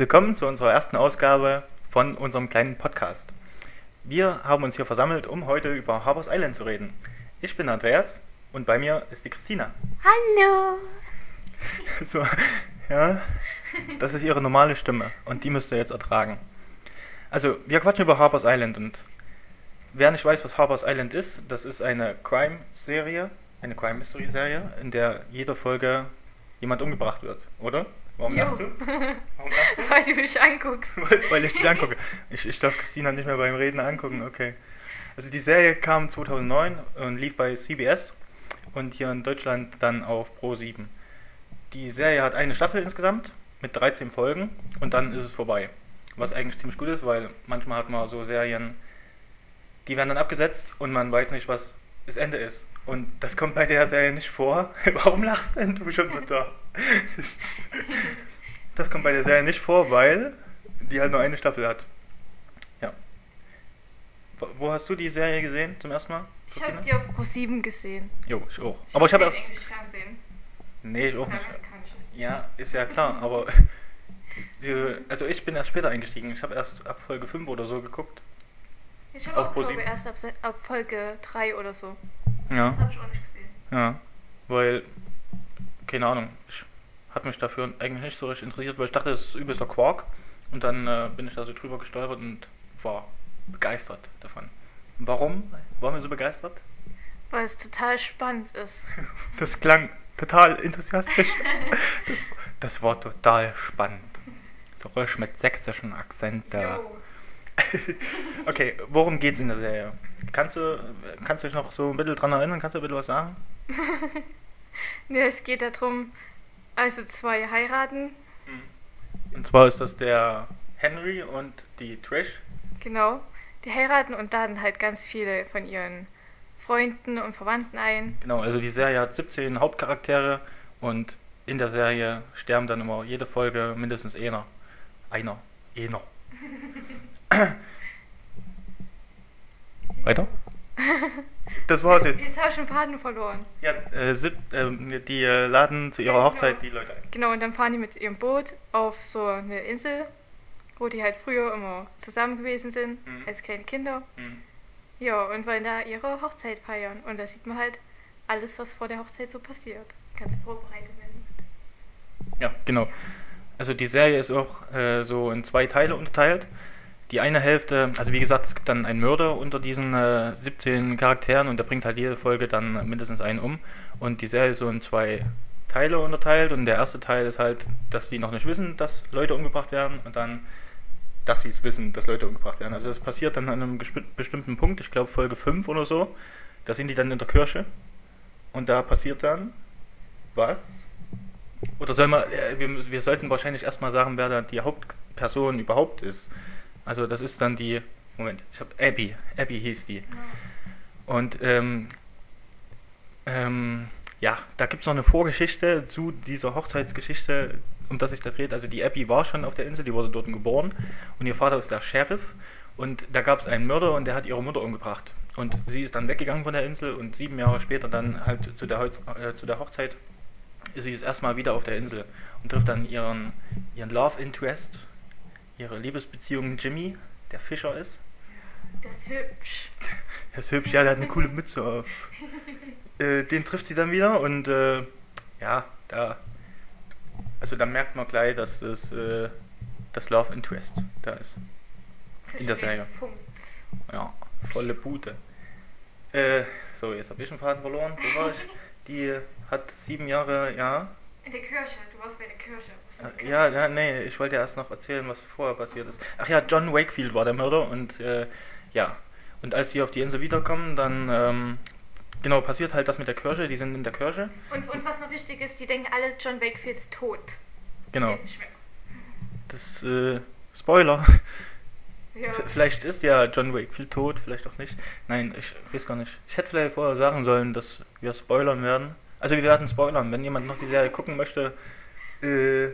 Willkommen zu unserer ersten Ausgabe von unserem kleinen Podcast. Wir haben uns hier versammelt, um heute über Harbours Island zu reden. Ich bin Andreas und bei mir ist die Christina. Hallo! So, ja, das ist ihre normale Stimme und die müsst ihr jetzt ertragen. Also, wir quatschen über Harbours Island und wer nicht weiß, was Harbours Island ist, das ist eine Crime-Serie, eine Crime-Mystery-Serie, in der jede Folge jemand umgebracht wird, oder? Warum Jo. lachst du? Warum lachst du? Weil du mich anguckst. weil, ich dich angucke. Ich, ich darf Christina nicht mehr beim Reden angucken, okay. Also die Serie kam 2009 und lief bei CBS und hier in Deutschland dann auf Pro 7. Die Serie hat eine Staffel insgesamt mit 13 Folgen und dann ist es vorbei. Was eigentlich ziemlich gut ist, weil manchmal hat man so Serien, die werden dann abgesetzt und man weiß nicht, was das Ende ist. Und das kommt bei der Serie nicht vor. Warum lachst denn du schon wieder? Das kommt bei der Serie nicht vor, weil die halt nur eine Staffel hat. Ja. Wo- hast du die Serie gesehen zum ersten Mal? Ich habe die auf Pro 7 gesehen. Jo, ich auch. Aber ich habe erst. Englisch Fernsehen. Nee, ich auch nicht. ich. Ja, ist ja klar, aber. Die, also ich bin erst später eingestiegen. Ich habe erst ab Folge 5 oder so geguckt. Ich habe auch, glaube 7. erst ab, ab Folge 3 oder so. Ja. Das habe ich auch nicht gesehen. Ja. Weil, keine Ahnung, ich hat mich dafür eigentlich nicht so richtig interessiert, weil ich dachte, das ist übelster Quark. Und dann äh, bin ich da so drüber gestolpert und war begeistert davon. Warum? Waren wir so begeistert? Weil es total spannend ist. Das klang total enthusiastisch. Das, das war total spannend. So richtig mit sächsischen Akzent. Äh. Okay, worum geht's in der Serie? Kannst du, kannst du dich noch so ein bisschen dran erinnern? Kannst du ein bisschen was sagen? Ne, es geht darum, also zwei heiraten, Und zwar ist das der Henry und die Trish. genau. Die heiraten und laden halt ganz viele von ihren Freunden und Verwandten ein. Genau, also die Serie hat 17 Hauptcharaktere und in der Serie sterben dann immer jede Folge mindestens einer. Einer. Einer. Weiter? Das war's jetzt. Jetzt habe ich den Faden verloren. Ja, äh, sieb, ähm, die äh, laden zu ihrer Ja, Hochzeit genau. die Leute ein. Genau, und dann fahren die mit ihrem Boot auf so eine Insel, wo die halt früher immer zusammen gewesen sind, Mhm. als kleine Kinder. Mhm. Ja, und wollen da ihre Hochzeit feiern. Und da sieht man halt alles, was vor der Hochzeit so passiert. Ganze Vorbereitungen. Ja, genau. Also die Serie ist auch äh, so in zwei Teile unterteilt. Die eine Hälfte, also wie gesagt, es gibt dann einen Mörder unter diesen äh, 17 Charakteren und der bringt halt jede Folge dann mindestens einen um. Und die Serie ist so in zwei Teile unterteilt und der erste Teil ist halt, dass die noch nicht wissen, dass Leute umgebracht werden und dann, dass sie es wissen, dass Leute umgebracht werden. Also das passiert dann an einem bestimmten Punkt, ich glaube Folge 5 oder so, da sind die dann in der Kirche und da passiert dann was? Oder soll man, äh, wir, wir sollten wahrscheinlich erstmal sagen, wer da die Hauptperson überhaupt ist. Also das ist dann die, Moment, ich habe Abby, Abby hieß die. Und ähm, ähm, ja, da gibt es noch eine Vorgeschichte zu dieser Hochzeitsgeschichte, um das sich da dreht. Also die Abby war schon auf der Insel, die wurde dort geboren und ihr Vater ist der Sheriff und da gab es einen Mörder und der hat ihre Mutter umgebracht. Und sie ist dann weggegangen von der Insel und sieben Jahre später dann halt zu der, Holz, äh, zu der Hochzeit ist sie jetzt erstmal wieder auf der Insel und trifft dann ihren, ihren Love Interest, ihre Liebesbeziehung Jimmy, der Fischer ist. Das ist hübsch. Er ist hübsch, ja, der hat eine coole Mütze auf. Äh, den trifft sie dann wieder und äh, ja, da. Also da merkt man gleich, dass das, äh, das Love Interest da ist. Zwischen In der Serie. Ja, volle Pute. Äh, so, jetzt habe ich einen Faden verloren. Wo war ich? Die hat sieben Jahre, ja. In der Kirche. Du warst bei der Kirche. Die Ja, ja, nee, ich wollte erst noch erzählen, was vorher passiert ist. Ach ja, John Wakefield war der Mörder und äh, ja. Und als die auf die Insel wiederkommen, dann ähm, genau passiert halt das mit der Kirche. Die sind in der Kirche. Und, und was noch wichtig ist, die denken alle, John Wakefield ist tot. Genau. Das äh, Spoiler. Ja. Vielleicht ist ja John Wakefield tot, vielleicht auch nicht. Nein, ich weiß gar nicht. Ich hätte vielleicht vorher sagen sollen, dass wir spoilern werden. Also wir werden spoilern, wenn jemand noch die Serie gucken möchte. Äh,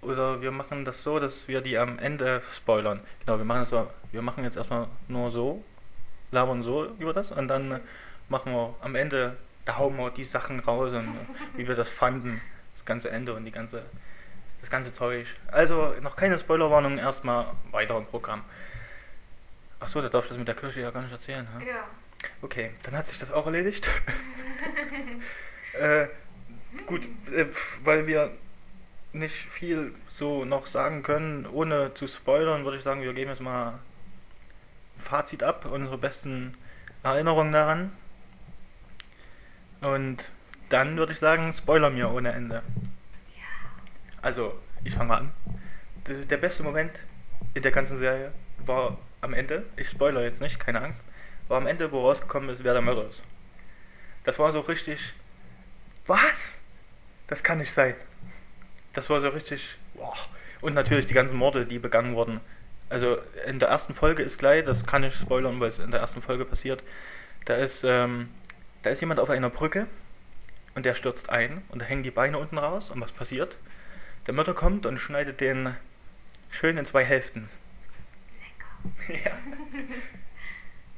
oder wir machen das so, dass wir die am Ende spoilern. Genau, wir machen das so. Wir machen jetzt erstmal nur so, labern so über das und dann machen wir am Ende, da hauen wir die Sachen raus und wie wir das fanden, das ganze Ende und die ganze das ganze Zeug. Also noch keine Spoilerwarnung, erstmal weiter im Programm. Achso, da darf ich das mit der Kirche ja gar nicht erzählen. hä? Ja. Okay, dann hat sich das auch erledigt. äh, gut, äh, weil wir nicht viel so noch sagen können, ohne zu spoilern, würde ich sagen, wir geben jetzt mal ein Fazit ab, unsere besten Erinnerungen daran. Und dann würde ich sagen, spoiler mir ohne Ende. Also, ich fange mal an. Der beste Moment in der ganzen Serie war am Ende, ich spoiler jetzt nicht, keine Angst, war am Ende, wo rausgekommen ist, wer der Mörder ist. Das war so richtig, was? Das kann nicht sein. Das war so richtig, boah. Und natürlich die ganzen Morde, die begangen wurden. Also in der ersten Folge ist gleich, das kann ich spoilern, weil es in der ersten Folge passiert, da ist, ähm, da ist jemand auf einer Brücke und der stürzt ein und da hängen die Beine unten raus und was passiert? Der Mörder kommt und schneidet den schön in zwei Hälften. Lecker. Ja.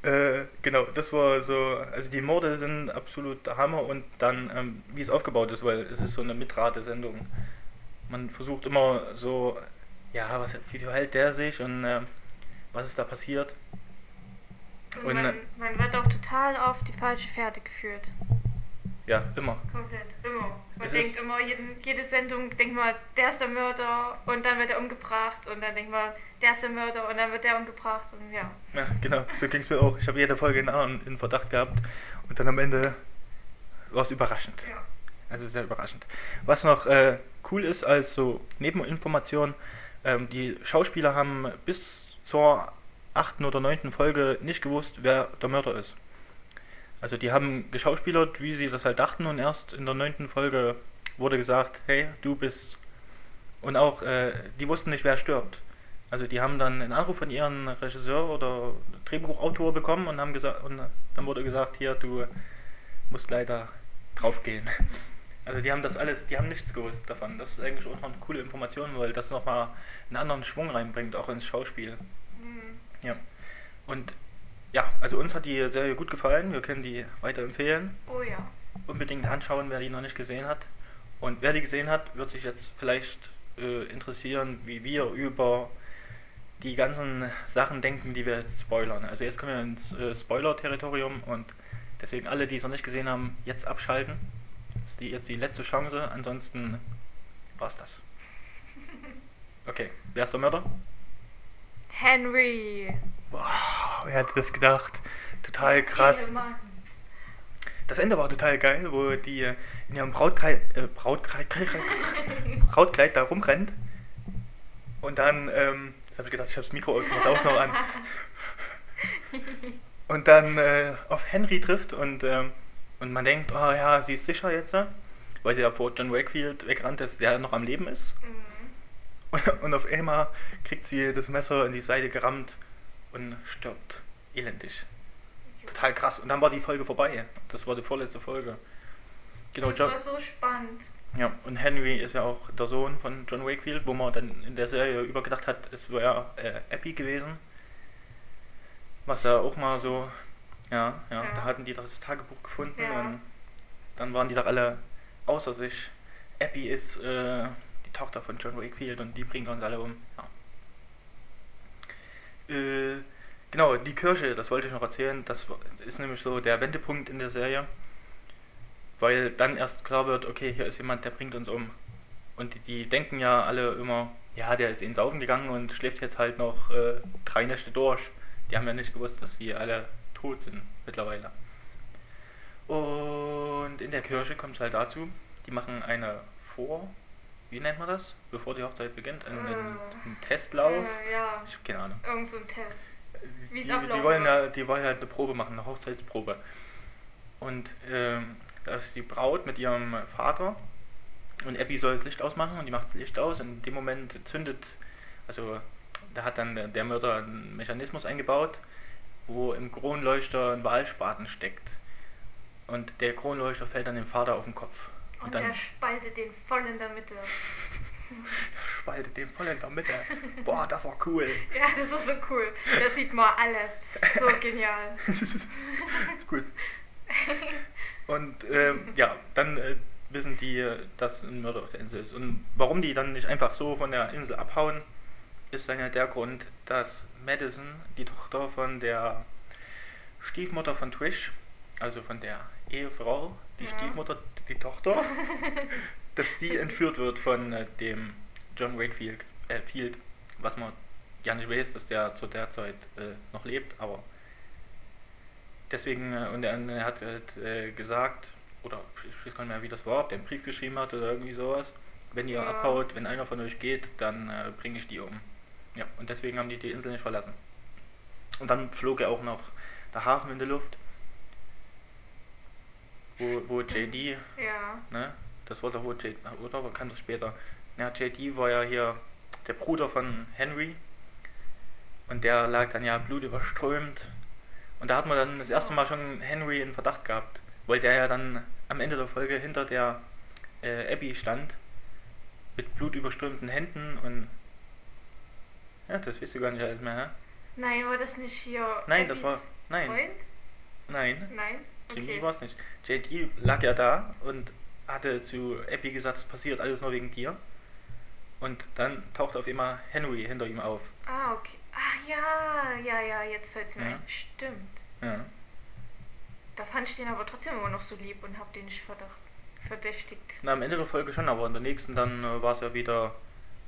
Äh, genau, das war so, also die Morde sind absolut der Hammer und dann, ähm, wie es aufgebaut ist, weil es ist so eine Mitrate-Sendung. Man versucht immer so, ja, was, wie verhält der sich und ähm, was ist da passiert? Und, Und, man, äh, man wird auch total auf die falsche Fährte geführt. Ja, immer. Komplett, immer. Man Es denkt immer, jeden, jede Sendung denkt man, der ist der Mörder und dann wird er umgebracht und dann denkt man, der ist der Mörder und dann wird der umgebracht und ja. Ja, genau, so ging es mir auch. Ich habe jede Folge in, anderen in Verdacht gehabt und dann am Ende war es überraschend. ja. Also sehr überraschend. Was noch äh, cool ist als so Nebeninformation, ähm, die Schauspieler haben bis zur achten oder neunten Folge nicht gewusst, wer der Mörder ist. Also die haben geschauspielert, wie sie das halt dachten und erst in der neunten Folge wurde gesagt, hey, du bist... Und auch, äh, die wussten nicht, wer stirbt. Also die haben dann einen Anruf von ihrem Regisseur oder Drehbuchautor bekommen und haben gesagt, und dann wurde gesagt, hier, du musst leider draufgehen. Also die haben das alles, die haben nichts gewusst davon. Das ist eigentlich auch noch eine coole Information, weil das nochmal einen anderen Schwung reinbringt, auch ins Schauspiel. Hm. Ja. Und ja, also uns hat die Serie gut gefallen. Wir können die weiterempfehlen. Oh ja. Unbedingt anschauen, wer die noch nicht gesehen hat. Und wer die gesehen hat, wird sich jetzt vielleicht äh, interessieren, wie wir über die ganzen Sachen denken, die wir jetzt spoilern. Also jetzt kommen wir ins äh, Spoiler-Territorium und deswegen alle, die es noch nicht gesehen haben, jetzt abschalten. Das ist die, jetzt die letzte Chance, ansonsten war's das. Okay, wer ist der Mörder? Henry. Wow, wer hätte das gedacht? Total krass. Das Ende war total geil, wo die in ihrem Brautkleid, äh, Brautkleid, Brautkleid da rumrennt. Und dann, ähm, jetzt habe ich gedacht, ich habe das Mikro ausgemacht, auch noch an. Und dann äh, auf Henry trifft und, ähm, und man denkt, oh ja, sie ist sicher jetzt, äh, weil sie ja vor John Wakefield wegrannt ist, der noch am Leben ist. Mhm. Und, auf einmal kriegt sie das Messer in die Seite gerammt und stirbt elendig. Total krass. Und dann war die Folge vorbei. Das war die vorletzte Folge. Genau, Das war so spannend. ja, und Henry ist ja auch der Sohn von John Wakefield, wo man dann in der Serie übergedacht hat, es wäre äh, Abby gewesen. Was ja auch mal so, ja, ja, Ja. da hatten die das Tagebuch gefunden Ja. und dann waren die doch alle außer sich. Abby ist äh, Tochter von John Wakefield und die bringen uns alle um. Ja. Äh, genau, die Kirche, das wollte ich noch erzählen, das ist nämlich so der Wendepunkt in der Serie weil dann erst klar wird, okay, hier ist jemand, der bringt uns um. Und die, die denken ja alle immer, ja, der ist ins Saufen gegangen und schläft jetzt halt noch äh, drei Nächte durch. Die haben ja nicht gewusst, dass wir alle tot sind mittlerweile. Und in der Kirche kommt es halt dazu, die machen eine Vor, wie nennt man das, bevor die Hochzeit beginnt, einen, einen, einen Testlauf. Äh, ja, Ich habe keine Ahnung. irgend so ein Test. Wie es die, ablaufen die wollen wird. ja, die wollen halt eine Probe machen, eine Hochzeitsprobe. Und ähm, da ist die Braut mit ihrem Vater und Abby soll das Licht ausmachen und die macht das Licht aus und in dem Moment zündet, also da hat dann der, der Mörder einen Mechanismus eingebaut, wo im Kronleuchter ein Walspaten steckt. Und der Kronleuchter fällt dann dem Vater auf den Kopf. Und, dann der spaltet den voll in der Mitte. spaltet den voll in der Mitte. Boah, das war cool. Ja, das ist so cool. Da sieht man alles. So genial. Gut. Und ähm, ja, dann äh, wissen die, dass ein Mörder auf der Insel ist. Und warum die dann nicht einfach so von der Insel abhauen, ist dann ja der Grund, dass Madison, die Tochter von der Stiefmutter von Trish, also von der Ehefrau, die Ja. Stiefmutter, die Tochter, dass die entführt wird von äh, dem John Wakefield, äh, Field, was man ja nicht weiß, dass der zu der Zeit äh, noch lebt, aber deswegen, äh, und er, er hat halt, äh, gesagt, oder ich weiß gar nicht mehr, wie das war, ob der einen Brief geschrieben hat oder irgendwie sowas, wenn ihr Ja. abhaut, wenn einer von euch geht, dann äh, bringe ich die um. Ja, und deswegen haben die die Insel nicht verlassen. Und dann flog er auch noch der Hafen in die Luft, wo, wo JD Ja. Ne? Das war doch wohl JD, oder? Aber kann das später. Ja, JD war ja hier der Bruder von Henry. Und der lag dann ja blutüberströmt. Und da hat man dann das erste Mal schon Henry in Verdacht gehabt. Weil der ja dann am Ende der Folge hinter der äh, Abby stand. Mit blutüberströmten Händen und. Ja, das wisst du gar nicht alles mehr, hä? Nein, war das nicht hier. Nein, das Abbys war. Nein, Freund? nein. Nein? Jimmy Okay. war es nicht. JD lag ja da und hatte zu Abby gesagt, es passiert alles nur wegen dir. Und dann taucht auf einmal Henry hinter ihm auf. Ah, okay. Ah, ja, ja, ja, jetzt fällt es mir Ja. ein. Stimmt. Ja. Da fand ich den aber trotzdem immer noch so lieb und hab den nicht verdacht, verdächtigt. Na, am Ende der Folge schon, aber in der nächsten dann äh, war es ja wieder,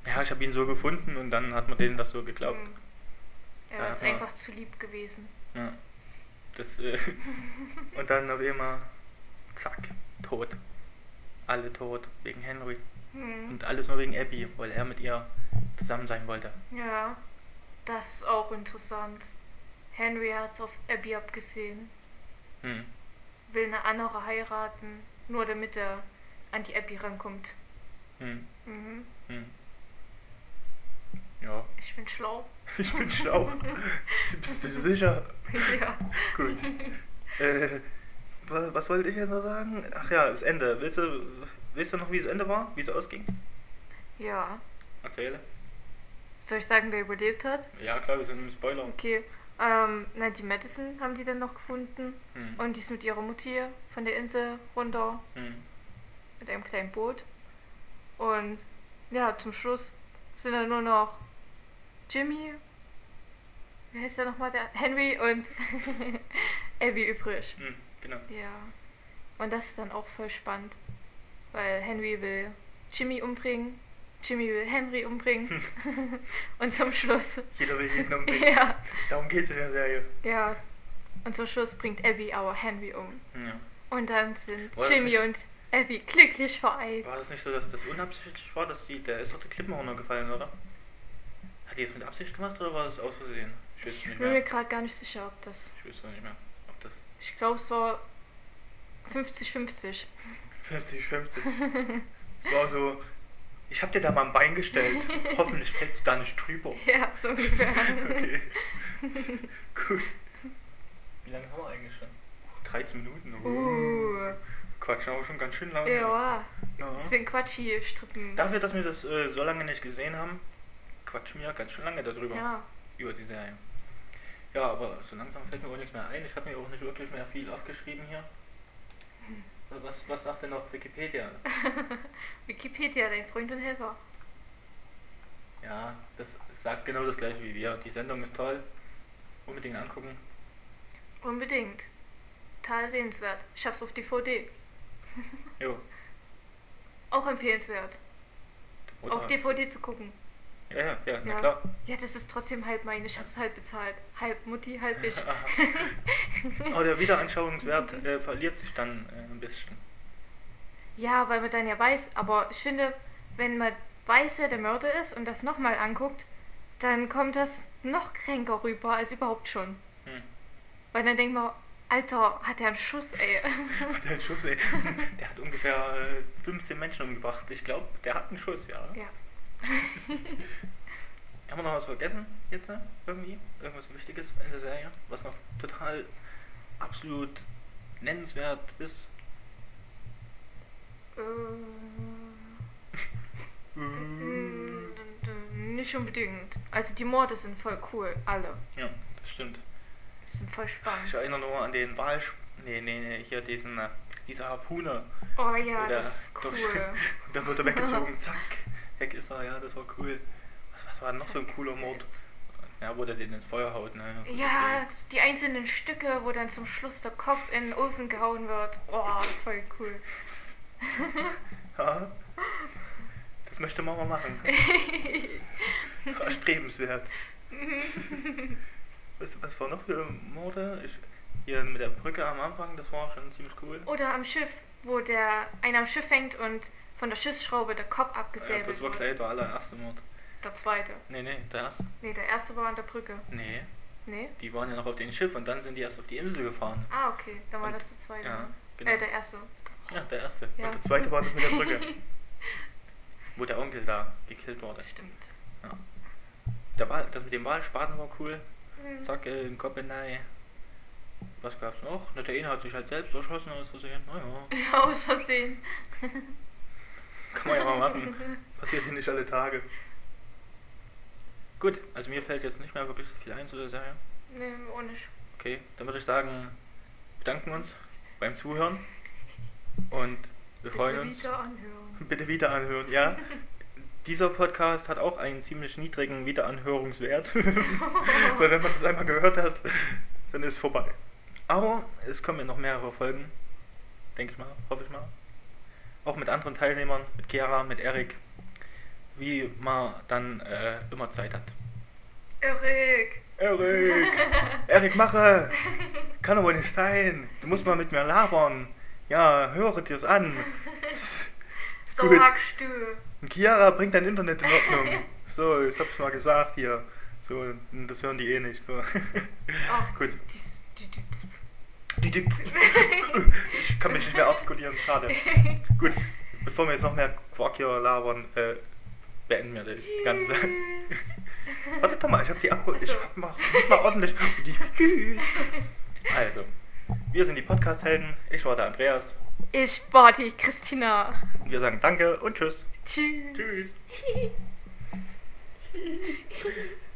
ja, ich habe ihn so gefunden und dann hat man denen das so geglaubt. Hm. Er Ja, ist ja. einfach zu lieb gewesen. Ja. Das, äh, und dann auf einmal, zack, tot. Alle tot, wegen Henry. Hm. Und alles nur wegen Abby, weil er mit ihr zusammen sein wollte. Ja, das ist auch interessant. Henry hat's auf Abby abgesehen, Hm. will eine andere heiraten, nur damit er an die Abby rankommt. Hm. Mhm. Hm. Ja, Ich bin schlau. ich bin schlau. Bist du sicher? ja. Gut. Äh, wa- was wollte ich jetzt noch sagen? Ach ja, das Ende. Willst du, weißt du noch, wie das Ende war? Wie es ausging? Ja. Erzähle. Soll ich sagen, wer überlebt hat? Ja, klar, wir sind im Spoiler. Okay. Ähm, na, die Madison haben die dann noch gefunden. Hm. Und die ist mit ihrer Mutti von der Insel runter Hm. mit einem kleinen Boot. Und ja, zum Schluss sind dann nur noch Jimmy, wie heißt der nochmal, der Henry und Abby übrig. Hm. Genau. Ja. Und das ist dann auch voll spannend, weil Henry will Jimmy umbringen, Jimmy will Henry umbringen und zum Schluss, Jeder will jeden umbringen. ja, Darum geht es in der Serie. ja, und zum Schluss bringt Abby aber Henry um. Ja. Und dann sind War Jimmy und Abby glücklich vereint. War das nicht so, dass das unabsichtlich war, dass die, der ist doch der Klippen runtergefallen, oder? Hat die das mit Absicht gemacht oder war das aus Versehen? Ich weiß Ich nicht bin mir mehr. gerade gar nicht sicher, ob das. Ich weiß es nicht mehr. Ob das Ich glaube, es war 50-50. 50, 50. Es war so, ich hab dir da mal ein Bein gestellt. Hoffentlich fällst du da nicht drüber. Ja, so ungefähr. Okay. Gut. Wie lange haben wir eigentlich schon? 13 Minuten. Uh, Quatsch, aber schon ganz schön lange. ja. Ja. Bisschen quatschig strippen. Dafür, dass wir das äh, so lange nicht gesehen haben, quatschen wir ganz schön lange darüber. Ja. Über die Serie. Ja, aber so langsam fällt mir auch nichts mehr ein. Ich habe mir auch nicht wirklich mehr viel aufgeschrieben hier. Was, was sagt denn noch Wikipedia? Wikipedia, dein Freund und Helfer. Ja, das sagt genau das gleiche wie wir. Die Sendung ist toll. Unbedingt angucken. Unbedingt. Total sehenswert. Ich hab's auf DVD. Jo. Auch empfehlenswert. Oder- Auf DVD zu gucken. Ja, ja, ja, na klar. Ja, das ist trotzdem halb mein. Ich hab's halb bezahlt. Halb Mutti, halb ich. Aber der Wiederanschauungswert äh, verliert sich dann äh, ein bisschen. Ja, weil man dann ja weiß, aber ich finde, wenn man weiß, wer der Mörder ist und das nochmal anguckt, dann kommt das noch kränker rüber als überhaupt schon. Hm. Weil dann denkt man, Alter, hat der einen Schuss, ey. Hat der einen Schuss, ey. Der hat ungefähr äh, 15 Menschen umgebracht. Ich glaube, der hat einen Schuss, ja. ja. Haben wir noch was vergessen jetzt irgendwie? Irgendwas Wichtiges in der Serie? Was noch total absolut nennenswert ist? Äh, mm, nicht unbedingt. Also die Morde sind voll cool, alle. Ja, das stimmt. Die sind voll spannend. Ich erinnere nur an den Wahl... Nee, nee, nee, hier diesen... Äh, diese Harpune. Oh ja, das ist durch- cool. Und dann wird er weggezogen, zack, weg ist er, ja, das war cool. Was, was war noch so ein cooler Mord? Ja, wo der den ins Feuer haut, ne? Ja, die einzelnen Stücke, wo dann zum Schluss der Kopf in den Ofen gehauen wird. Oh, voll cool. Ja, das möchte Mama machen. Erstrebenswert. was, was war noch für Morde? Ich, hier mit der Brücke am Anfang, das war schon ziemlich cool. Oder am Schiff, wo der einer am Schiff hängt und von der Schiffsschraube der Kopf Ja, abgesäbelt das war gleich der allererste Mord. Der zweite. Nee, nee, der erste. Nee, der erste war an der Brücke. Nee, Nee? die waren ja noch auf dem Schiff und dann sind die erst auf die Insel gefahren. Ah, okay. Dann war Und- das der zweite. ja, ne? genau. Äh, der erste. Ja, der erste. Ja. Und der zweite war das mit der Brücke. wo der Onkel da gekillt wurde. Stimmt. Der Wal, das mit dem Walspaten war cool. Hm. Zack, äh, in Kopenhagen. Was gab's noch? Na, der eine hat sich halt selbst erschossen aus Versehen. Naja, Ja, aus Versehen. kann man ja mal machen. Passiert hier nicht alle Tage. Gut, also mir fällt jetzt nicht mehr wirklich so viel ein zu der Serie. Nee, auch nicht. Okay, dann würde ich sagen, bedanken uns beim Zuhören. Und wir freuen Bitte uns. wieder anhören. Bitte wieder anhören, ja. Dieser Podcast hat auch einen ziemlich niedrigen Wiederanhörungswert. Weil wenn man das einmal gehört hat, dann ist es vorbei. Aber es kommen ja noch mehrere Folgen. Denke ich mal, hoffe ich mal. Auch mit anderen Teilnehmern, mit Chiara, mit Erik. Wie man dann äh, immer Zeit hat. Erik! Erik! Erik, mache! Kann aber nicht sein. Du musst mal mit mir labern. Ja, höre dir's an. So Gut. hackst du. Und Chiara bringt dein Internet in Ordnung. So, ich hab's mal gesagt hier. So, das hören die eh nicht. So. Ach, Gut. die- Die, die, ich kann mich nicht mehr artikulieren, schade. Gut, bevor wir jetzt noch mehr Quark hier labern, äh, beenden wir das Ganze. Warte doch mal, ich hab die Abho Ach Ich hab mal, nicht mal ordentlich. Tschüss. Also, wir sind die Podcast-Helden. Ich war der Andreas. Ich war die Christina. Und wir sagen Danke und Tschüss. Tschüss. Tschüss.